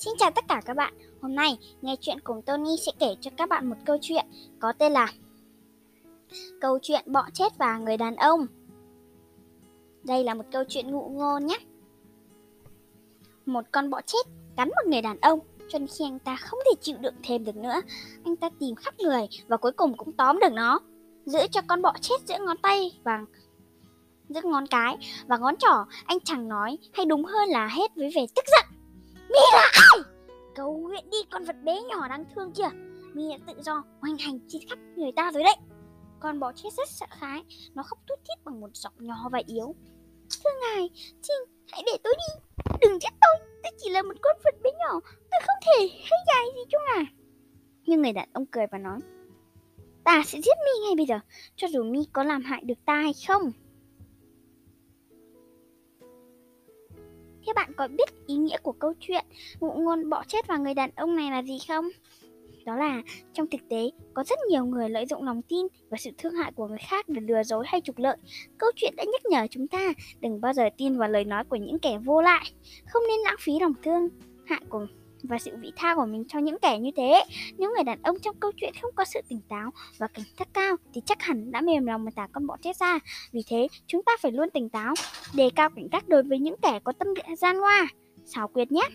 Xin chào tất cả các bạn. Hôm nay nghe chuyện cùng Tony sẽ kể cho các bạn một câu chuyện có tên là Câu chuyện bọ chết và người đàn ông. Đây là một câu chuyện ngụ ngôn nhé. Một con bọ chết cắn một người đàn ông cho đến khi anh ta không thể chịu đựng thêm được nữa. Anh ta tìm khắp người và cuối cùng cũng tóm được nó. Giữ cho con bọ chết giữa ngón tay và giữa ngón cái và ngón trỏ, anh chẳng nói hay đúng hơn là hết với vẻ tức giận. Mi đi con vật bé nhỏ đáng thương kia, Mi đã tự do hoành hành trên khắp người ta rồi đấy. Con bò chết rất sợ hãi, nó khóc thút thít bằng một giọng nhỏ và yếu. Thưa ngài, xin hãy để tôi đi, đừng giết tôi, tôi chỉ là một con vật bé nhỏ, tôi không thể hay dài gì cho ngài. Nhưng người đàn ông cười và nói, ta sẽ giết Mi ngay bây giờ, cho dù Mi có làm hại được ta hay không. Thế bạn có biết ý nghĩa của câu chuyện ngụ ngôn bỏ chết vào người đàn ông này là gì không? Đó là trong thực tế có rất nhiều người lợi dụng lòng tin và sự thương hại của người khác để lừa dối hay trục lợi. Câu chuyện đã nhắc nhở chúng ta đừng bao giờ tin vào lời nói của những kẻ vô lại, không nên lãng phí lòng thương hại của và sự vị tha của mình cho những kẻ như thế. những người đàn ông trong câu chuyện không có sự tỉnh táo và cảnh giác cao thì chắc hẳn đã mềm lòng mà thả con bọ chết ra. Vì thế, chúng ta phải luôn tỉnh táo, đề cao cảnh giác đối với những kẻ có tâm địa gian hoa, xảo quyệt nhé.